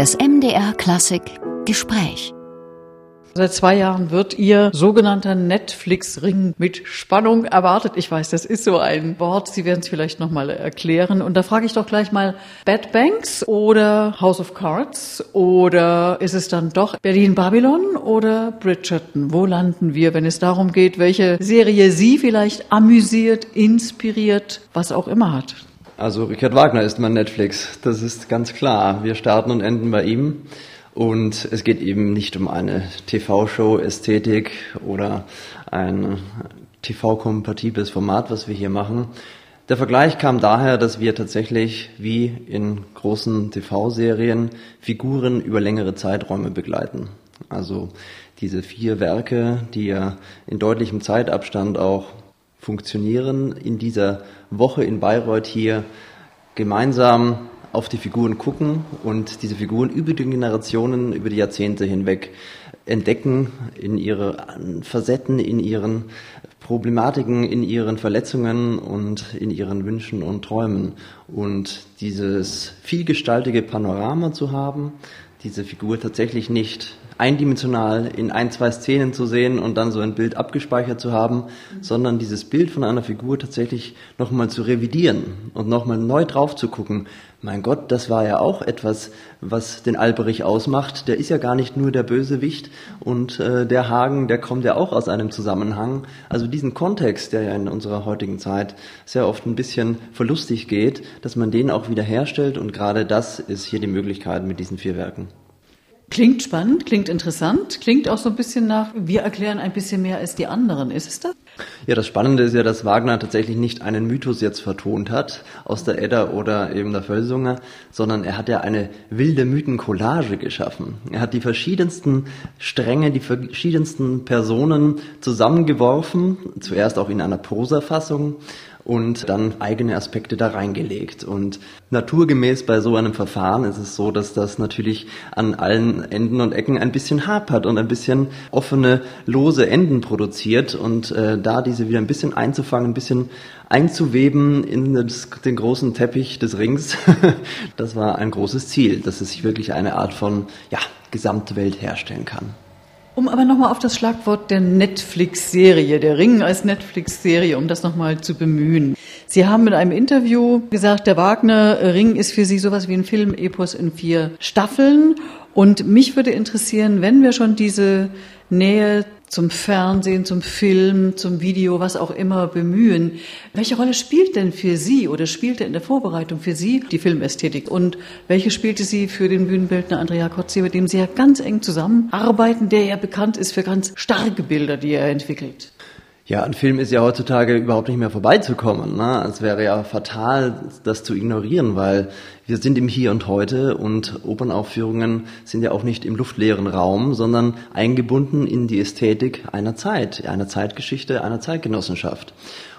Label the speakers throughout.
Speaker 1: Das MDR Klassik Gespräch.
Speaker 2: Seit zwei Jahren wird Ihr sogenannter Netflix-Ring mit Spannung erwartet. Ich weiß, das ist so ein Wort. Sie werden es vielleicht nochmal erklären. Und da frage ich doch gleich mal, Bad Banks oder House of Cards? Oder ist es dann doch Berlin-Babylon oder Bridgerton? Wo landen wir, wenn es darum geht, welche Serie Sie vielleicht amüsiert, inspiriert, was auch immer hat?
Speaker 3: Also Richard Wagner ist mein Netflix. Das ist ganz klar. Wir starten und enden bei ihm. Und es geht eben nicht um eine TV-Show, Ästhetik oder ein TV-kompatibles Format, was wir hier machen. Der Vergleich kam daher, dass wir tatsächlich wie in großen TV-Serien Figuren über längere Zeiträume begleiten. Also diese vier Werke, die ja in deutlichem Zeitabstand auch funktionieren, in dieser Woche in Bayreuth hier gemeinsam auf die Figuren gucken und diese Figuren über die Generationen, über die Jahrzehnte hinweg entdecken, in ihre Facetten, in ihren Problematiken, in ihren Verletzungen und in ihren Wünschen und Träumen. Und dieses vielgestaltige Panorama zu haben, diese Figur tatsächlich nicht eindimensional in ein, zwei Szenen zu sehen und dann so ein Bild abgespeichert zu haben, sondern dieses Bild von einer Figur tatsächlich nochmal zu revidieren und nochmal neu drauf zu gucken. Mein Gott, das war ja auch etwas, was den Alberich ausmacht. Der ist ja gar nicht nur der Bösewicht und äh, der Hagen, der kommt ja auch aus einem Zusammenhang. Also diesen Kontext, der ja in unserer heutigen Zeit sehr oft ein bisschen verlustig geht, dass man den auch wieder herstellt und gerade das ist hier die Möglichkeit mit diesen vier Werken.
Speaker 2: Klingt spannend, klingt interessant, klingt auch so ein bisschen nach, wir erklären ein bisschen mehr als die anderen. Ist es das?
Speaker 3: Ja, das Spannende ist ja, dass Wagner tatsächlich nicht einen Mythos jetzt vertont hat aus der Edda oder eben der Völsunger, sondern er hat ja eine wilde Mythencollage geschaffen. Er hat die verschiedensten Stränge, die verschiedensten Personen zusammengeworfen, zuerst auch in einer Prosafassung und dann eigene Aspekte da reingelegt. Und naturgemäß bei so einem Verfahren ist es so, dass das natürlich an allen Enden und Ecken ein bisschen hapert und ein bisschen offene, lose Enden produziert und äh, da diese wieder ein bisschen einzufangen, ein bisschen einzuweben in das, den großen Teppich des Rings, das war ein großes Ziel, dass es sich wirklich eine Art von ja, Gesamtwelt herstellen kann.
Speaker 2: Um aber nochmal auf das Schlagwort der Netflix-Serie, der Ring als Netflix-Serie, um das nochmal zu bemühen. Sie haben in einem Interview gesagt, der Wagner-Ring ist für Sie sowas wie ein Film-Epos in vier Staffeln. Und mich würde interessieren, wenn wir schon diese Nähe zum Fernsehen, zum Film, zum Video, was auch immer bemühen. Welche Rolle spielt denn für Sie oder spielte in der Vorbereitung für Sie die Filmästhetik? Und welche spielte sie für den Bühnenbildner Andrea Kotze, mit dem Sie ja ganz eng zusammenarbeiten, der ja bekannt ist für ganz starke Bilder, die er entwickelt?
Speaker 3: Ja, ein Film ist ja heutzutage überhaupt nicht mehr vorbeizukommen. Ne? Es wäre ja fatal, das zu ignorieren, weil wir sind im Hier und Heute und Opernaufführungen sind ja auch nicht im luftleeren Raum, sondern eingebunden in die Ästhetik einer Zeit, einer Zeitgeschichte, einer Zeitgenossenschaft.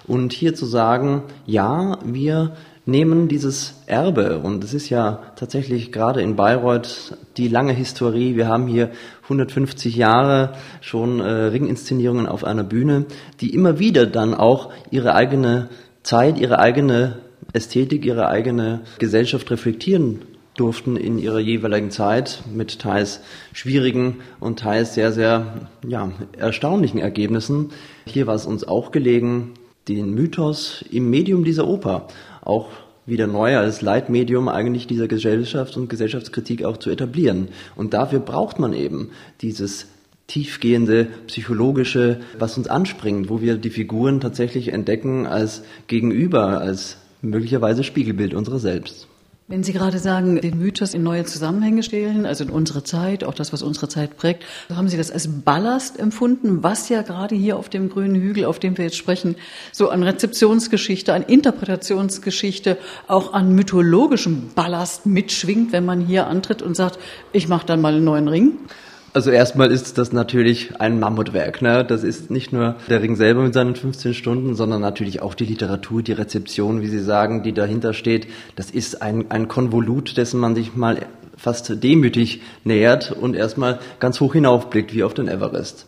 Speaker 3: Und hier zu sagen, ja, wir nehmen dieses Erbe, und es ist ja tatsächlich gerade in Bayreuth die lange Historie, wir haben hier 150 Jahre schon äh, Ringinszenierungen auf einer Bühne, die immer wieder dann auch ihre eigene Zeit, ihre eigene Ästhetik, ihre eigene Gesellschaft reflektieren durften in ihrer jeweiligen Zeit mit teils schwierigen und teils sehr, sehr ja, erstaunlichen Ergebnissen. Hier war es uns auch gelegen, den Mythos im Medium dieser Oper auch wieder neu als Leitmedium eigentlich dieser Gesellschaft und Gesellschaftskritik auch zu etablieren. Und dafür braucht man eben dieses tiefgehende, psychologische, was uns anspringt, wo wir die Figuren tatsächlich entdecken als Gegenüber, als möglicherweise Spiegelbild unserer selbst.
Speaker 2: Wenn Sie gerade sagen, den Mythos in neue Zusammenhänge stellen, also in unsere Zeit, auch das, was unsere Zeit prägt, haben Sie das als Ballast empfunden, was ja gerade hier auf dem grünen Hügel, auf dem wir jetzt sprechen, so an Rezeptionsgeschichte, an Interpretationsgeschichte, auch an mythologischem Ballast mitschwingt, wenn man hier antritt und sagt, ich mache dann mal einen neuen Ring?
Speaker 3: Also erstmal ist das natürlich ein Mammutwerk. Ne? Das ist nicht nur der Ring selber mit seinen 15 Stunden, sondern natürlich auch die Literatur, die Rezeption, wie Sie sagen, die dahinter steht. Das ist ein, ein Konvolut, dessen man sich mal fast demütig nähert und erstmal ganz hoch hinaufblickt, wie auf den Everest.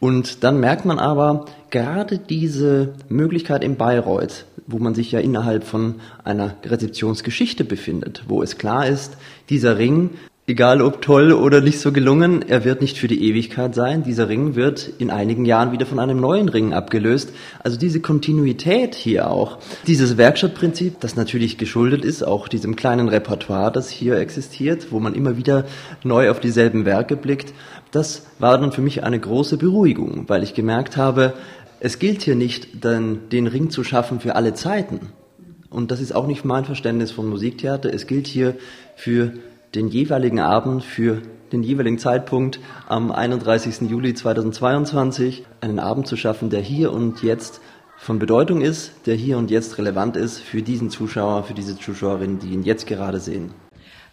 Speaker 3: Und dann merkt man aber, gerade diese Möglichkeit in Bayreuth, wo man sich ja innerhalb von einer Rezeptionsgeschichte befindet, wo es klar ist, dieser Ring egal ob toll oder nicht so gelungen, er wird nicht für die Ewigkeit sein. Dieser Ring wird in einigen Jahren wieder von einem neuen Ring abgelöst. Also diese Kontinuität hier auch, dieses Werkstattprinzip, das natürlich geschuldet ist, auch diesem kleinen Repertoire, das hier existiert, wo man immer wieder neu auf dieselben Werke blickt, das war dann für mich eine große Beruhigung, weil ich gemerkt habe, es gilt hier nicht, dann den Ring zu schaffen für alle Zeiten. Und das ist auch nicht mein Verständnis von Musiktheater. Es gilt hier für den jeweiligen Abend, für den jeweiligen Zeitpunkt am 31. Juli 2022 einen Abend zu schaffen, der hier und jetzt von Bedeutung ist, der hier und jetzt relevant ist für diesen Zuschauer, für diese Zuschauerin, die ihn jetzt gerade sehen.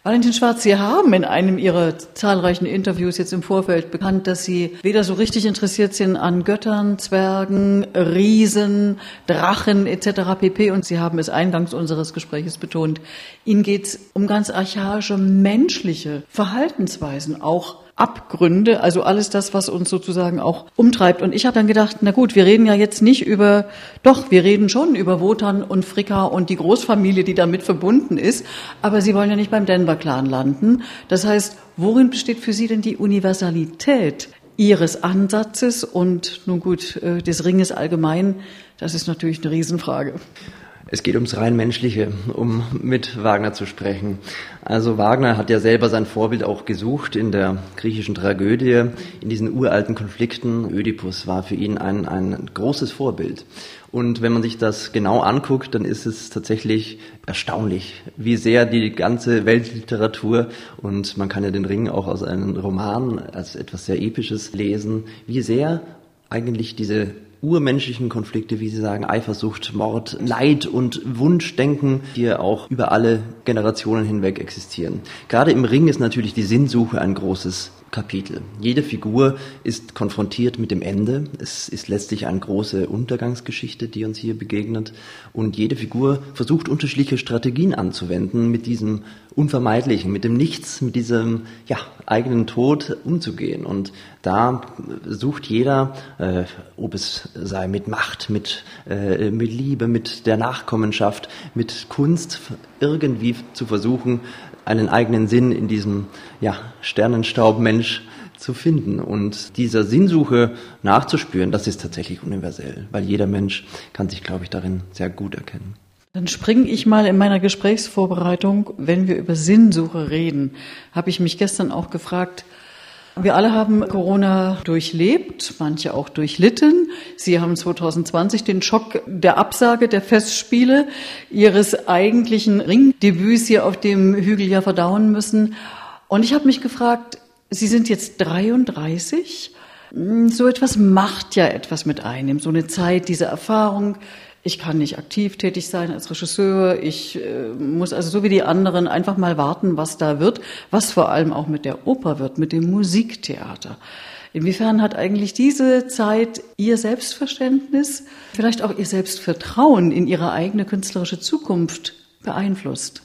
Speaker 2: Valentin Schwarz, Sie haben in einem Ihrer zahlreichen Interviews jetzt im Vorfeld bekannt, dass Sie weder so richtig interessiert sind an Göttern, Zwergen, Riesen, Drachen etc. pp. Und Sie haben es eingangs unseres Gespräches betont. Ihnen geht es um ganz archaische menschliche Verhaltensweisen, auch Abgründe, also alles das, was uns sozusagen auch umtreibt. Und ich habe dann gedacht, na gut, wir reden ja jetzt nicht über, doch, wir reden schon über Wotan und Fricka und die Großfamilie, die damit verbunden ist, aber Sie wollen ja nicht beim Denver-Clan landen. Das heißt, worin besteht für Sie denn die Universalität Ihres Ansatzes und nun gut, äh, des Ringes allgemein? Das ist natürlich eine Riesenfrage.
Speaker 3: Es geht ums rein menschliche, um mit Wagner zu sprechen. Also Wagner hat ja selber sein Vorbild auch gesucht in der griechischen Tragödie, in diesen uralten Konflikten. Ödipus war für ihn ein, ein großes Vorbild. Und wenn man sich das genau anguckt, dann ist es tatsächlich erstaunlich, wie sehr die ganze Weltliteratur und man kann ja den Ring auch aus einem Roman als etwas sehr Episches lesen, wie sehr eigentlich diese urmenschlichen Konflikte, wie Sie sagen, Eifersucht, Mord, Leid und Wunschdenken, die auch über alle Generationen hinweg existieren. Gerade im Ring ist natürlich die Sinnsuche ein großes Kapitel. Jede Figur ist konfrontiert mit dem Ende. Es ist letztlich eine große Untergangsgeschichte, die uns hier begegnet. Und jede Figur versucht unterschiedliche Strategien anzuwenden, mit diesem Unvermeidlichen, mit dem Nichts, mit diesem ja, eigenen Tod umzugehen. Und da sucht jeder, äh, ob es sei mit Macht, mit, äh, mit Liebe, mit der Nachkommenschaft, mit Kunst, irgendwie zu versuchen, einen eigenen Sinn in diesem ja, Sternenstaub-Mensch zu finden. Und dieser Sinnsuche nachzuspüren, das ist tatsächlich universell, weil jeder Mensch kann sich, glaube ich, darin sehr gut erkennen.
Speaker 2: Dann springe ich mal in meiner Gesprächsvorbereitung, wenn wir über Sinnsuche reden, habe ich mich gestern auch gefragt, wir alle haben Corona durchlebt, manche auch durchlitten. Sie haben 2020 den Schock der Absage der Festspiele Ihres eigentlichen Ringdebüts hier auf dem Hügel ja verdauen müssen. Und ich habe mich gefragt, Sie sind jetzt 33. So etwas macht ja etwas mit einem, so eine Zeit, diese Erfahrung. Ich kann nicht aktiv tätig sein als Regisseur. Ich äh, muss also so wie die anderen einfach mal warten, was da wird, was vor allem auch mit der Oper wird, mit dem Musiktheater. Inwiefern hat eigentlich diese Zeit Ihr Selbstverständnis, vielleicht auch Ihr Selbstvertrauen in Ihre eigene künstlerische Zukunft beeinflusst?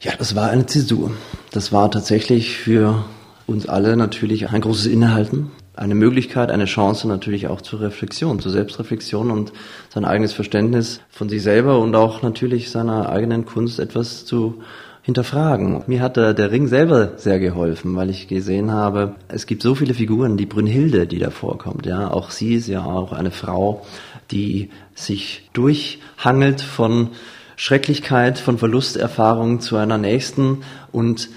Speaker 3: Ja, das war eine Zäsur. Das war tatsächlich für uns alle natürlich ein großes Innehalten eine Möglichkeit, eine Chance natürlich auch zur Reflexion, zur Selbstreflexion und sein eigenes Verständnis von sich selber und auch natürlich seiner eigenen Kunst etwas zu hinterfragen. Mir hat der, der Ring selber sehr geholfen, weil ich gesehen habe, es gibt so viele Figuren, die Brünnhilde, die da vorkommt, ja, auch sie ist ja auch eine Frau, die sich durchhangelt von Schrecklichkeit, von Verlusterfahrungen zu einer nächsten und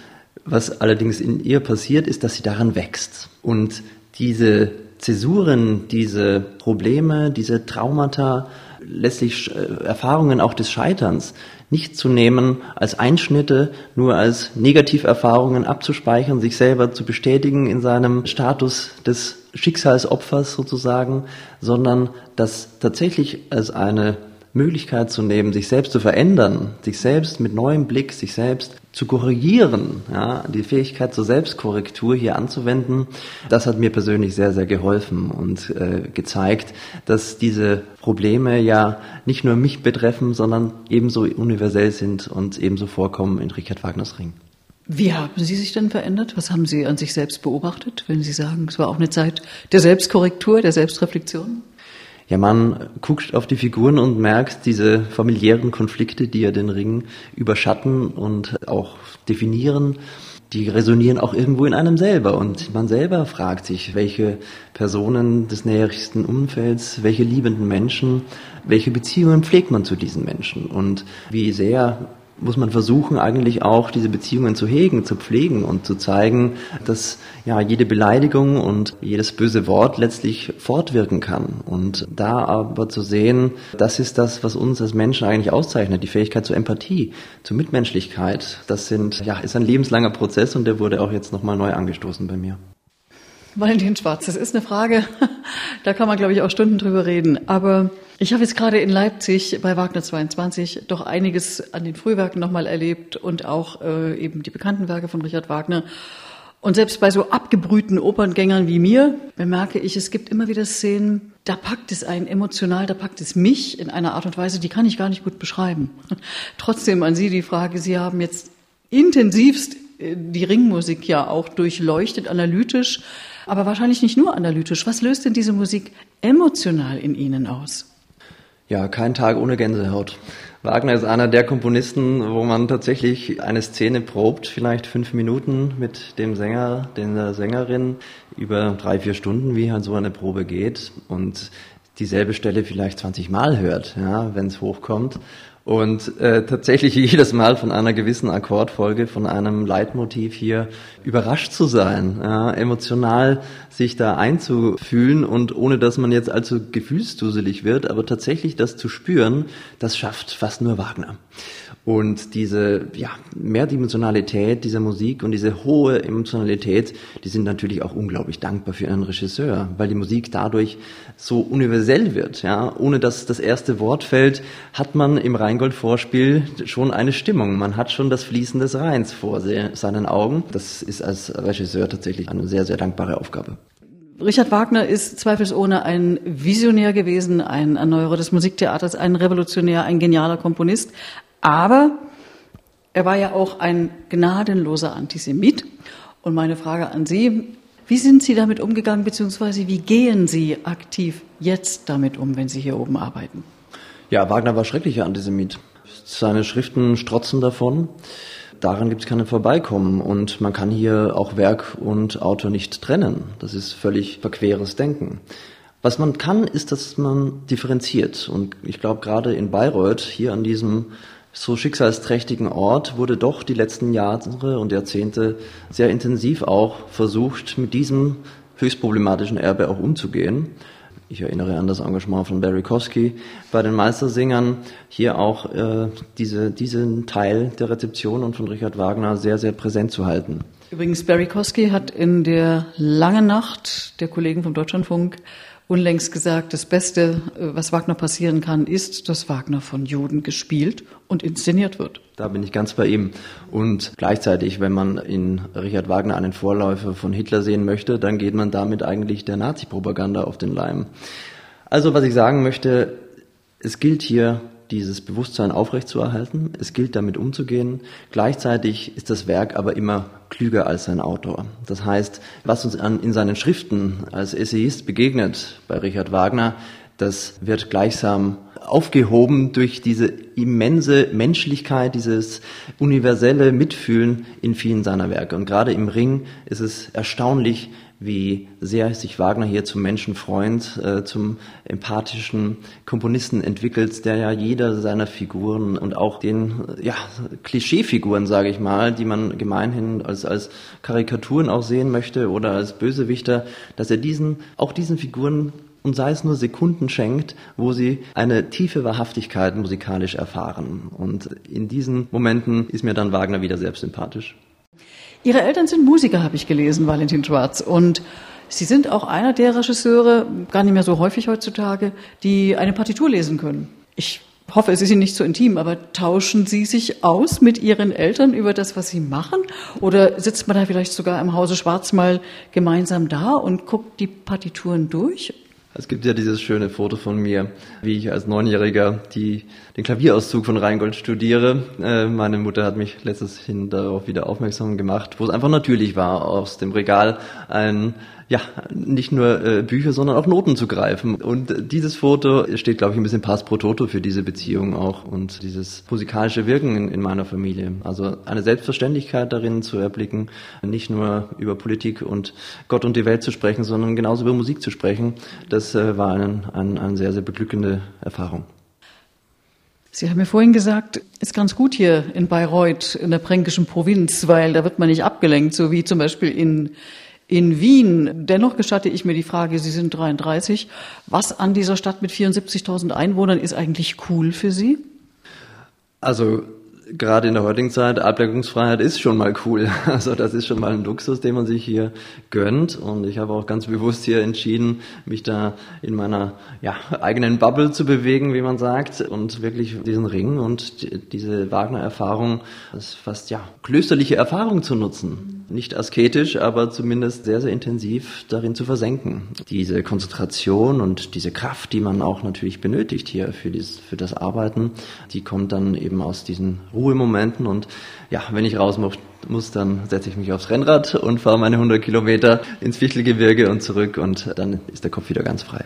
Speaker 3: was allerdings in ihr passiert, ist, dass sie daran wächst. Und diese Zäsuren, diese Probleme, diese Traumata, letztlich äh, Erfahrungen auch des Scheiterns nicht zu nehmen als Einschnitte, nur als Negativerfahrungen abzuspeichern, sich selber zu bestätigen in seinem Status des Schicksalsopfers sozusagen, sondern das tatsächlich als eine Möglichkeit zu nehmen, sich selbst zu verändern, sich selbst mit neuem Blick, sich selbst zu korrigieren, ja, die Fähigkeit zur Selbstkorrektur hier anzuwenden, das hat mir persönlich sehr, sehr geholfen und äh, gezeigt, dass diese Probleme ja nicht nur mich betreffen, sondern ebenso universell sind und ebenso vorkommen in Richard Wagners Ring.
Speaker 2: Wie haben Sie sich denn verändert? Was haben Sie an sich selbst beobachtet, wenn Sie sagen, es war auch eine Zeit der Selbstkorrektur, der Selbstreflexion?
Speaker 3: Ja, man guckt auf die Figuren und merkt diese familiären Konflikte, die ja den Ring überschatten und auch definieren. die resonieren auch irgendwo in einem selber und man selber fragt sich, welche Personen des nähersten Umfelds, welche liebenden Menschen, welche Beziehungen pflegt man zu diesen Menschen und wie sehr muss man versuchen, eigentlich auch diese Beziehungen zu hegen, zu pflegen und zu zeigen, dass ja jede Beleidigung und jedes böse Wort letztlich fortwirken kann. Und da aber zu sehen, das ist das, was uns als Menschen eigentlich auszeichnet, die Fähigkeit zur Empathie, zur Mitmenschlichkeit. Das sind, ja, ist ein lebenslanger Prozess und der wurde auch jetzt nochmal neu angestoßen bei mir.
Speaker 2: Valentin Schwarz, das ist eine Frage, da kann man, glaube ich, auch Stunden drüber reden. Aber ich habe jetzt gerade in Leipzig bei Wagner 22 doch einiges an den Frühwerken nochmal erlebt und auch äh, eben die bekannten Werke von Richard Wagner. Und selbst bei so abgebrühten Operngängern wie mir bemerke ich, es gibt immer wieder Szenen, da packt es einen emotional, da packt es mich in einer Art und Weise, die kann ich gar nicht gut beschreiben. Trotzdem an Sie die Frage, Sie haben jetzt intensivst äh, die Ringmusik ja auch durchleuchtet, analytisch. Aber wahrscheinlich nicht nur analytisch. Was löst denn diese Musik emotional in Ihnen aus?
Speaker 3: Ja, kein Tag ohne Gänsehaut. Wagner ist einer der Komponisten, wo man tatsächlich eine Szene probt, vielleicht fünf Minuten mit dem Sänger, der Sängerin, über drei, vier Stunden, wie halt so eine Probe geht und dieselbe Stelle vielleicht 20 Mal hört, ja, wenn es hochkommt und äh, tatsächlich jedes Mal von einer gewissen Akkordfolge, von einem Leitmotiv hier überrascht zu sein, ja, emotional sich da einzufühlen und ohne dass man jetzt allzu gefühlsduselig wird, aber tatsächlich das zu spüren, das schafft fast nur Wagner. Und diese ja, Mehrdimensionalität dieser Musik und diese hohe Emotionalität, die sind natürlich auch unglaublich dankbar für einen Regisseur, weil die Musik dadurch so universell wird. Ja? Ohne dass das erste Wort fällt, hat man im Rheingold-Vorspiel schon eine Stimmung. Man hat schon das Fließen des Rheins vor seinen Augen. Das ist als Regisseur tatsächlich eine sehr, sehr dankbare Aufgabe.
Speaker 2: Richard Wagner ist zweifelsohne ein Visionär gewesen, ein Erneuerer des Musiktheaters, ein Revolutionär, ein genialer Komponist, aber er war ja auch ein gnadenloser Antisemit. Und meine Frage an Sie, wie sind Sie damit umgegangen, beziehungsweise wie gehen Sie aktiv jetzt damit um, wenn Sie hier oben arbeiten?
Speaker 3: Ja, Wagner war schrecklicher Antisemit. Seine Schriften strotzen davon. Daran gibt es keine Vorbeikommen. Und man kann hier auch Werk und Autor nicht trennen. Das ist völlig verqueres Denken. Was man kann, ist, dass man differenziert. Und ich glaube, gerade in Bayreuth, hier an diesem so schicksalsträchtigen Ort wurde doch die letzten Jahre und Jahrzehnte sehr intensiv auch versucht, mit diesem höchst problematischen Erbe auch umzugehen. Ich erinnere an das Engagement von Barry bei den Meistersingern, hier auch äh, diese, diesen Teil der Rezeption und von Richard Wagner sehr, sehr präsent zu halten.
Speaker 2: Übrigens, Barry Kosky hat in der langen Nacht der Kollegen vom Deutschlandfunk unlängst gesagt, das Beste, äh, was Wagner passieren kann, ist, dass Wagner von Juden gespielt und inszeniert wird.
Speaker 3: Da bin ich ganz bei ihm. Und gleichzeitig, wenn man in Richard Wagner einen Vorläufer von Hitler sehen möchte, dann geht man damit eigentlich der Nazi-Propaganda auf den Leim. Also was ich sagen möchte, es gilt hier dieses Bewusstsein aufrechtzuerhalten. Es gilt damit umzugehen. Gleichzeitig ist das Werk aber immer klüger als sein Autor. Das heißt, was uns an, in seinen Schriften als Essayist begegnet bei Richard Wagner, das wird gleichsam aufgehoben durch diese immense Menschlichkeit, dieses universelle Mitfühlen in vielen seiner Werke. Und gerade im Ring ist es erstaunlich, wie sehr sich Wagner hier zum Menschenfreund, äh, zum empathischen Komponisten entwickelt, der ja jeder seiner Figuren und auch den ja, Klischeefiguren, sage ich mal, die man gemeinhin als, als Karikaturen auch sehen möchte oder als Bösewichter, dass er diesen, auch diesen Figuren und sei es nur Sekunden schenkt, wo sie eine tiefe Wahrhaftigkeit musikalisch erfahren. Und in diesen Momenten ist mir dann Wagner wieder selbst sympathisch.
Speaker 2: Ihre Eltern sind Musiker, habe ich gelesen, Valentin Schwarz. Und Sie sind auch einer der Regisseure, gar nicht mehr so häufig heutzutage, die eine Partitur lesen können. Ich hoffe, es ist Ihnen nicht so intim, aber tauschen Sie sich aus mit Ihren Eltern über das, was Sie machen? Oder sitzt man da vielleicht sogar im Hause Schwarz mal gemeinsam da und guckt die Partituren durch?
Speaker 3: Es gibt ja dieses schöne Foto von mir, wie ich als Neunjähriger die den Klavierauszug von Rheingold studiere. Äh, meine Mutter hat mich letztes hin darauf wieder aufmerksam gemacht, wo es einfach natürlich war, aus dem Regal ein ja, nicht nur äh, Bücher, sondern auch Noten zu greifen. Und dieses Foto steht, glaube ich, ein bisschen pass pro toto für diese Beziehung auch und dieses musikalische Wirken in, in meiner Familie. Also eine Selbstverständlichkeit darin zu erblicken, nicht nur über Politik und Gott und die Welt zu sprechen, sondern genauso über Musik zu sprechen, das äh, war eine ein, ein sehr, sehr beglückende Erfahrung.
Speaker 2: Sie haben mir vorhin gesagt, ist ganz gut hier in Bayreuth, in der fränkischen Provinz, weil da wird man nicht abgelenkt, so wie zum Beispiel in, in Wien. Dennoch gestatte ich mir die Frage, Sie sind 33. Was an dieser Stadt mit 74.000 Einwohnern ist eigentlich cool für Sie?
Speaker 3: Also gerade in der heutigen Zeit, Ablenkungsfreiheit ist schon mal cool. Also das ist schon mal ein Luxus, den man sich hier gönnt. Und ich habe auch ganz bewusst hier entschieden, mich da in meiner ja, eigenen Bubble zu bewegen, wie man sagt, und wirklich diesen Ring und diese Wagner-Erfahrung, das fast ja klösterliche Erfahrung zu nutzen. Nicht asketisch, aber zumindest sehr, sehr intensiv darin zu versenken. Diese Konzentration und diese Kraft, die man auch natürlich benötigt hier für, dieses, für das Arbeiten, die kommt dann eben aus diesen Ruhemomenten und ja, wenn ich raus muss, dann setze ich mich aufs Rennrad und fahre meine 100 Kilometer ins Fichtelgebirge und zurück und dann ist der Kopf wieder ganz frei.